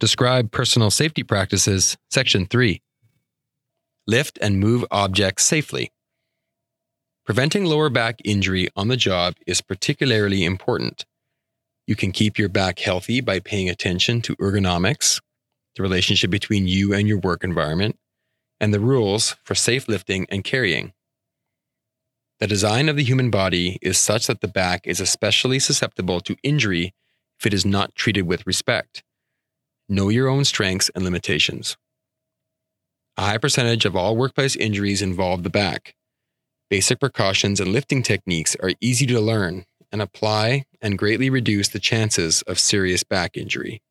Describe personal safety practices, Section 3. Lift and move objects safely. Preventing lower back injury on the job is particularly important. You can keep your back healthy by paying attention to ergonomics, the relationship between you and your work environment, and the rules for safe lifting and carrying. The design of the human body is such that the back is especially susceptible to injury if it is not treated with respect. Know your own strengths and limitations. A high percentage of all workplace injuries involve the back. Basic precautions and lifting techniques are easy to learn and apply and greatly reduce the chances of serious back injury.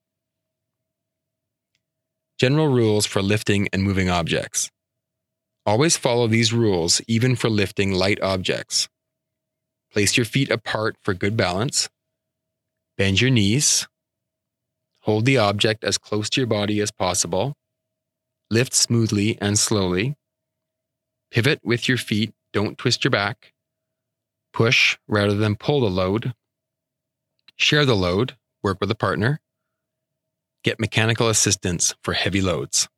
General rules for lifting and moving objects. Always follow these rules even for lifting light objects. Place your feet apart for good balance. Bend your knees. Hold the object as close to your body as possible. Lift smoothly and slowly. Pivot with your feet, don't twist your back. Push rather than pull the load. Share the load, work with a partner. Get mechanical assistance for heavy loads.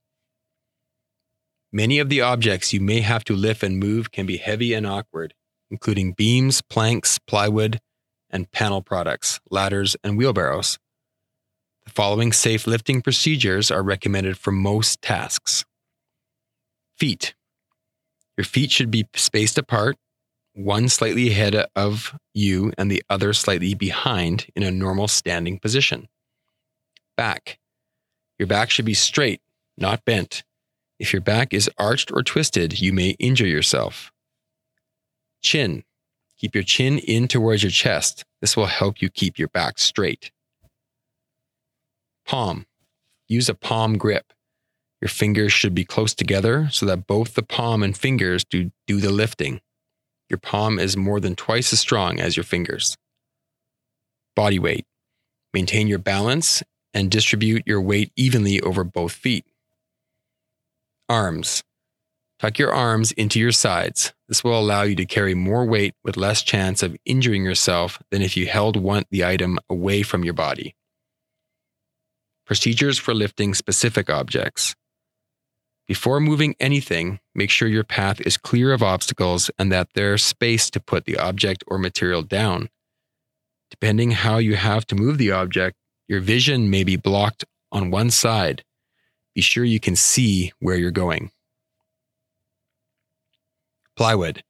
Many of the objects you may have to lift and move can be heavy and awkward, including beams, planks, plywood, and panel products, ladders, and wheelbarrows. The following safe lifting procedures are recommended for most tasks. Feet. Your feet should be spaced apart, one slightly ahead of you and the other slightly behind in a normal standing position. Back. Your back should be straight, not bent. If your back is arched or twisted, you may injure yourself. Chin. Keep your chin in towards your chest. This will help you keep your back straight. Palm. Use a palm grip. Your fingers should be close together so that both the palm and fingers do, do the lifting. Your palm is more than twice as strong as your fingers. Body weight. Maintain your balance and distribute your weight evenly over both feet. Arms. Tuck your arms into your sides. This will allow you to carry more weight with less chance of injuring yourself than if you held one, the item away from your body. Procedures for lifting specific objects. Before moving anything, make sure your path is clear of obstacles and that there's space to put the object or material down. Depending how you have to move the object, your vision may be blocked on one side. Be sure you can see where you're going. Plywood.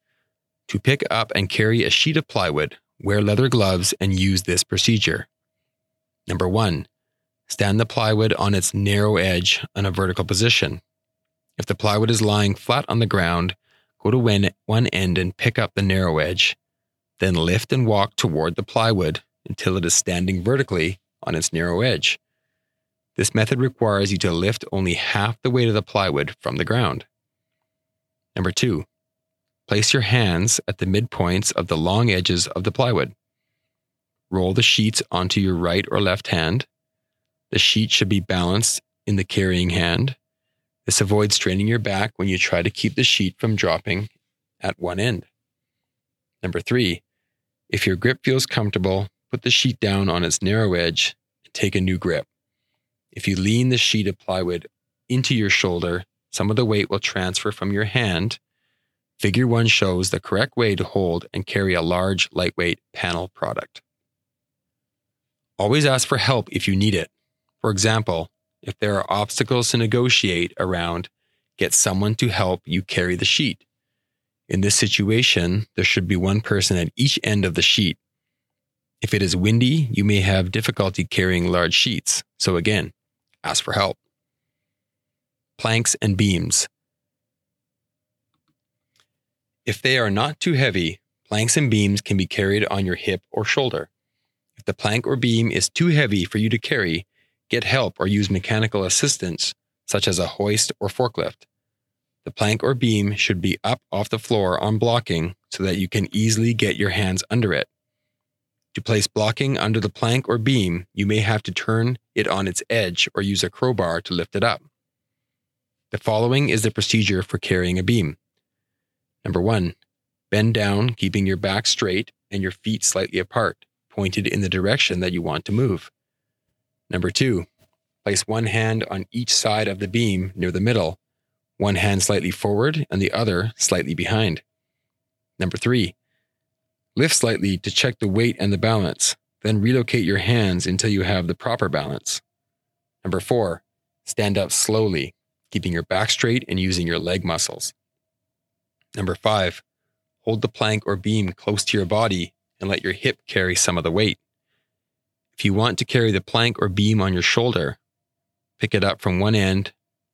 To pick up and carry a sheet of plywood, wear leather gloves and use this procedure. Number one, Stand the plywood on its narrow edge in a vertical position. If the plywood is lying flat on the ground, go to one end and pick up the narrow edge. Then lift and walk toward the plywood until it is standing vertically on its narrow edge. This method requires you to lift only half the weight of the plywood from the ground. Number two, place your hands at the midpoints of the long edges of the plywood. Roll the sheets onto your right or left hand the sheet should be balanced in the carrying hand. This avoids straining your back when you try to keep the sheet from dropping at one end. Number three, if your grip feels comfortable, put the sheet down on its narrow edge and take a new grip. If you lean the sheet of plywood into your shoulder, some of the weight will transfer from your hand. Figure one shows the correct way to hold and carry a large, lightweight panel product. Always ask for help if you need it. For example, if there are obstacles to negotiate around, get someone to help you carry the sheet. In this situation, there should be one person at each end of the sheet. If it is windy, you may have difficulty carrying large sheets. So again, ask for help. Planks and beams. If they are not too heavy, planks and beams can be carried on your hip or shoulder. If the plank or beam is too heavy for you to carry, get help or use mechanical assistance, such as a hoist or forklift. The plank or beam should be up off the floor on blocking so that you can easily get your hands under it. To place blocking under the plank or beam, you may have to turn it on its edge or use a crowbar to lift it up. The following is the procedure for carrying a beam. Number one, bend down, keeping your back straight and your feet slightly apart, pointed in the direction that you want to move. Number two, Place one hand on each side of the beam near the middle, one hand slightly forward and the other slightly behind. Number three, lift slightly to check the weight and the balance, then relocate your hands until you have the proper balance. Number four, stand up slowly, keeping your back straight and using your leg muscles. Number five, hold the plank or beam close to your body and let your hip carry some of the weight. If you want to carry the plank or beam on your shoulder, pick it up from one end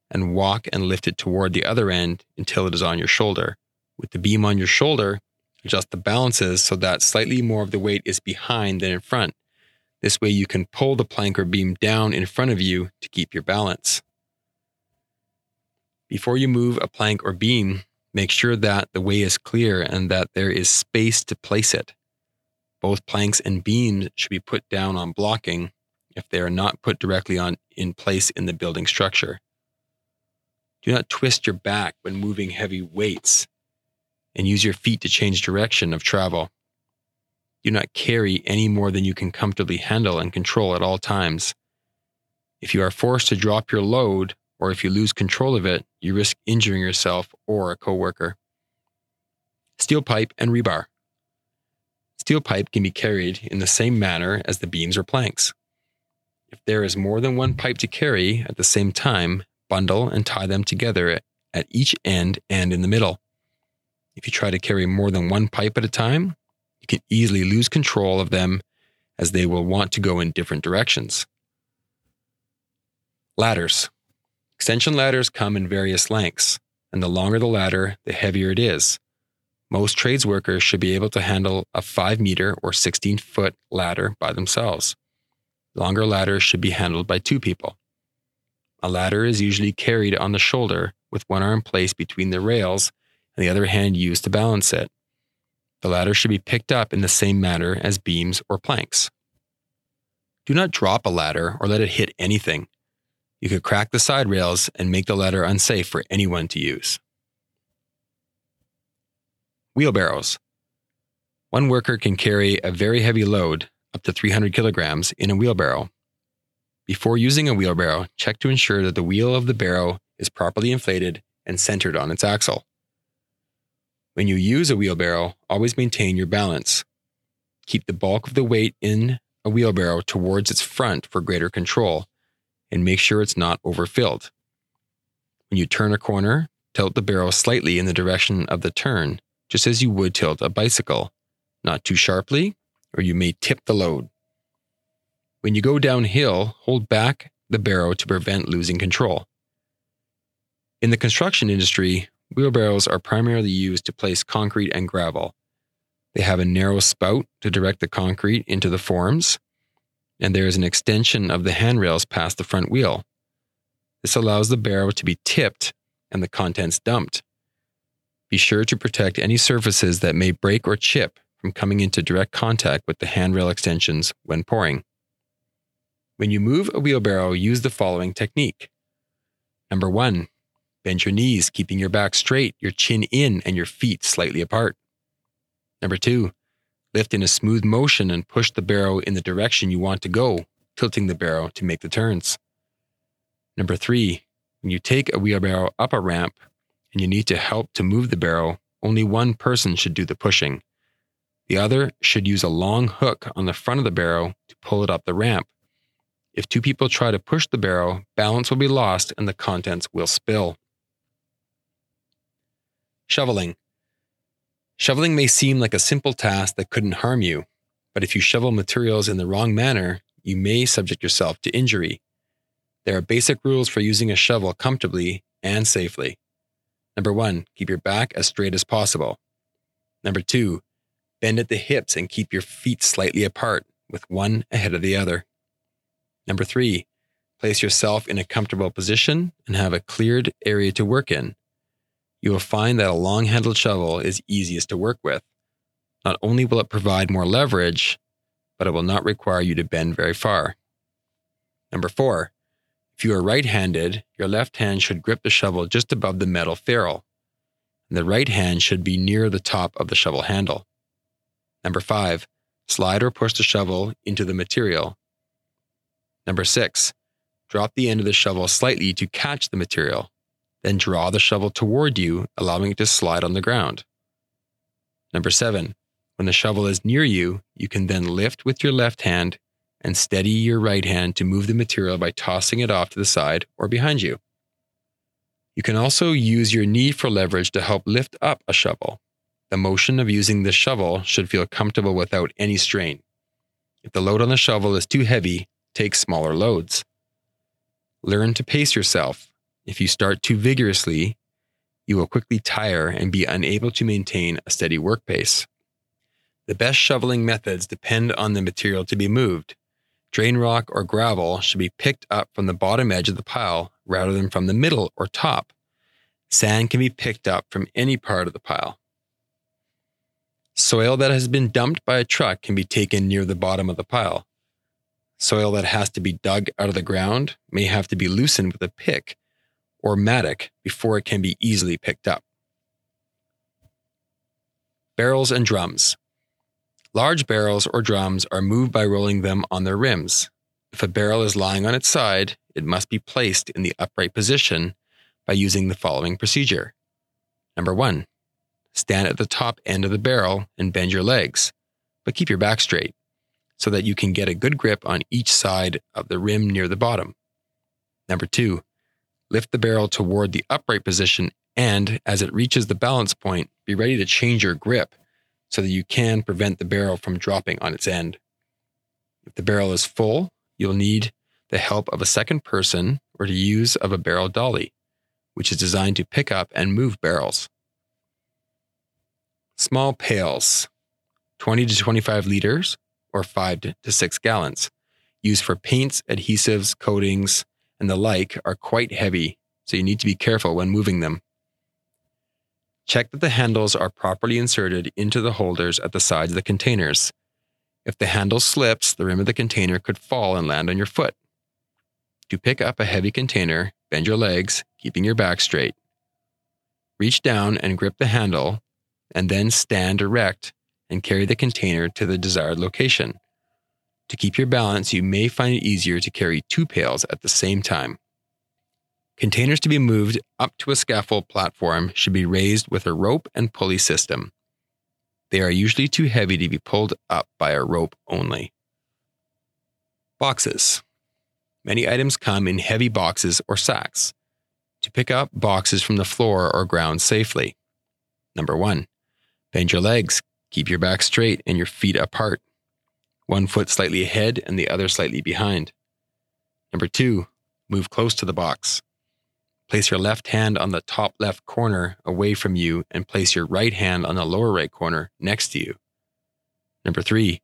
and walk and lift it toward the other end until it is on your shoulder. With the beam on your shoulder, adjust the balances so that slightly more of the weight is behind than in front. This way, you can pull the plank or beam down in front of you to keep your balance. Before you move a plank or beam, make sure that the way is clear and that there is space to place it. Both planks and beams should be put down on blocking if they are not put directly on in place in the building structure. Do not twist your back when moving heavy weights and use your feet to change direction of travel. Do not carry any more than you can comfortably handle and control at all times. If you are forced to drop your load or if you lose control of it, you risk injuring yourself or a coworker. Steel pipe and rebar. Steel pipe can be carried in the same manner as the beams or planks. If there is more than one pipe to carry at the same time, bundle and tie them together at each end and in the middle. If you try to carry more than one pipe at a time, you can easily lose control of them as they will want to go in different directions. Ladders. Extension ladders come in various lengths, and the longer the ladder, the heavier it is. Most trades workers should be able to handle a 5 meter or 16 foot ladder by themselves. Longer ladders should be handled by two people. A ladder is usually carried on the shoulder with one arm placed between the rails and the other hand used to balance it. The ladder should be picked up in the same manner as beams or planks. Do not drop a ladder or let it hit anything. You could crack the side rails and make the ladder unsafe for anyone to use. Wheelbarrows. One worker can carry a very heavy load, up to 300 kilograms, in a wheelbarrow. Before using a wheelbarrow, check to ensure that the wheel of the barrow is properly inflated and centered on its axle. When you use a wheelbarrow, always maintain your balance. Keep the bulk of the weight in a wheelbarrow towards its front for greater control, and make sure it's not overfilled. When you turn a corner, tilt the barrow slightly in the direction of the turn, just as you would tilt a bicycle, not too sharply, or you may tip the load. When you go downhill, hold back the barrow to prevent losing control. In the construction industry, wheelbarrows are primarily used to place concrete and gravel. They have a narrow spout to direct the concrete into the forms, and there is an extension of the handrails past the front wheel. This allows the barrow to be tipped and the contents dumped. Be sure to protect any surfaces that may break or chip from coming into direct contact with the handrail extensions when pouring. When you move a wheelbarrow, use the following technique. Number one, bend your knees, keeping your back straight, your chin in, and your feet slightly apart. Number two, lift in a smooth motion and push the barrow in the direction you want to go, tilting the barrow to make the turns. Number three, when you take a wheelbarrow up a ramp and you need to help to move the barrow, only one person should do the pushing. The other should use a long hook on the front of the barrow to pull it up the ramp if two people try to push the barrow, balance will be lost and the contents will spill. Shoveling. Shoveling may seem like a simple task that couldn't harm you, but if you shovel materials in the wrong manner, you may subject yourself to injury. There are basic rules for using a shovel comfortably and safely. Number one, keep your back as straight as possible. Number two, bend at the hips and keep your feet slightly apart, with one ahead of the other. Number three, place yourself in a comfortable position and have a cleared area to work in. You will find that a long handled shovel is easiest to work with. Not only will it provide more leverage, but it will not require you to bend very far. Number four, if you are right handed, your left hand should grip the shovel just above the metal ferrule, and the right hand should be near the top of the shovel handle. Number five, slide or push the shovel into the material Number six, drop the end of the shovel slightly to catch the material. Then draw the shovel toward you, allowing it to slide on the ground. Number seven, when the shovel is near you, you can then lift with your left hand and steady your right hand to move the material by tossing it off to the side or behind you. You can also use your knee for leverage to help lift up a shovel. The motion of using the shovel should feel comfortable without any strain. If the load on the shovel is too heavy, take smaller loads. Learn to pace yourself. If you start too vigorously, you will quickly tire and be unable to maintain a steady work pace. The best shoveling methods depend on the material to be moved. Drain rock or gravel should be picked up from the bottom edge of the pile rather than from the middle or top. Sand can be picked up from any part of the pile. Soil that has been dumped by a truck can be taken near the bottom of the pile. Soil that has to be dug out of the ground may have to be loosened with a pick or mattock before it can be easily picked up. Barrels and drums. Large barrels or drums are moved by rolling them on their rims. If a barrel is lying on its side, it must be placed in the upright position by using the following procedure. Number one, stand at the top end of the barrel and bend your legs, but keep your back straight so that you can get a good grip on each side of the rim near the bottom. Number two, lift the barrel toward the upright position and as it reaches the balance point, be ready to change your grip so that you can prevent the barrel from dropping on its end. If the barrel is full, you'll need the help of a second person or the use of a barrel dolly, which is designed to pick up and move barrels. Small pails, 20 to 25 liters or 5 to 6 gallons, used for paints, adhesives, coatings, and the like, are quite heavy, so you need to be careful when moving them. Check that the handles are properly inserted into the holders at the sides of the containers. If the handle slips, the rim of the container could fall and land on your foot. To pick up a heavy container, bend your legs, keeping your back straight. Reach down and grip the handle, and then stand erect and carry the container to the desired location. To keep your balance, you may find it easier to carry two pails at the same time. Containers to be moved up to a scaffold platform should be raised with a rope and pulley system. They are usually too heavy to be pulled up by a rope only. Boxes. Many items come in heavy boxes or sacks. To pick up boxes from the floor or ground safely. Number one, bend your legs, keep your back straight and your feet apart. One foot slightly ahead and the other slightly behind. Number two, move close to the box. Place your left hand on the top left corner away from you and place your right hand on the lower right corner next to you. Number three,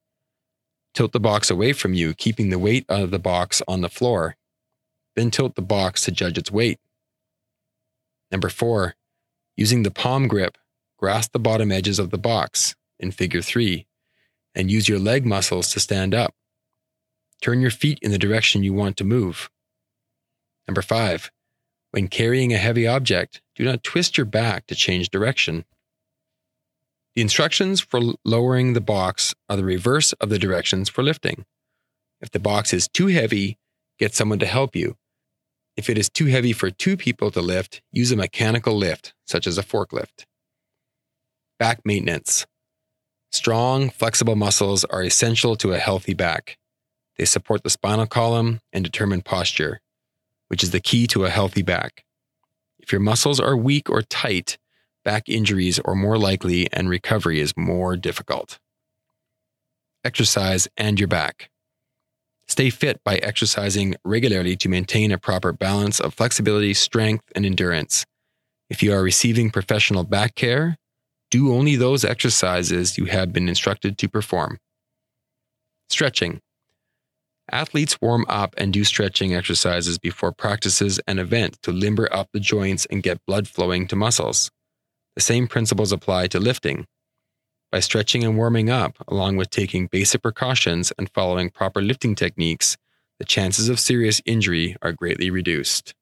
tilt the box away from you, keeping the weight of the box on the floor. Then tilt the box to judge its weight. Number four, using the palm grip, grasp the bottom edges of the box in figure three and use your leg muscles to stand up. Turn your feet in the direction you want to move. Number five, when carrying a heavy object, do not twist your back to change direction. The instructions for lowering the box are the reverse of the directions for lifting. If the box is too heavy, get someone to help you. If it is too heavy for two people to lift, use a mechanical lift, such as a forklift. Back maintenance. Strong, flexible muscles are essential to a healthy back. They support the spinal column and determine posture which is the key to a healthy back. If your muscles are weak or tight, back injuries are more likely and recovery is more difficult. Exercise and your back. Stay fit by exercising regularly to maintain a proper balance of flexibility, strength, and endurance. If you are receiving professional back care, do only those exercises you have been instructed to perform. Stretching. Athletes warm up and do stretching exercises before practices and events to limber up the joints and get blood flowing to muscles. The same principles apply to lifting. By stretching and warming up, along with taking basic precautions and following proper lifting techniques, the chances of serious injury are greatly reduced.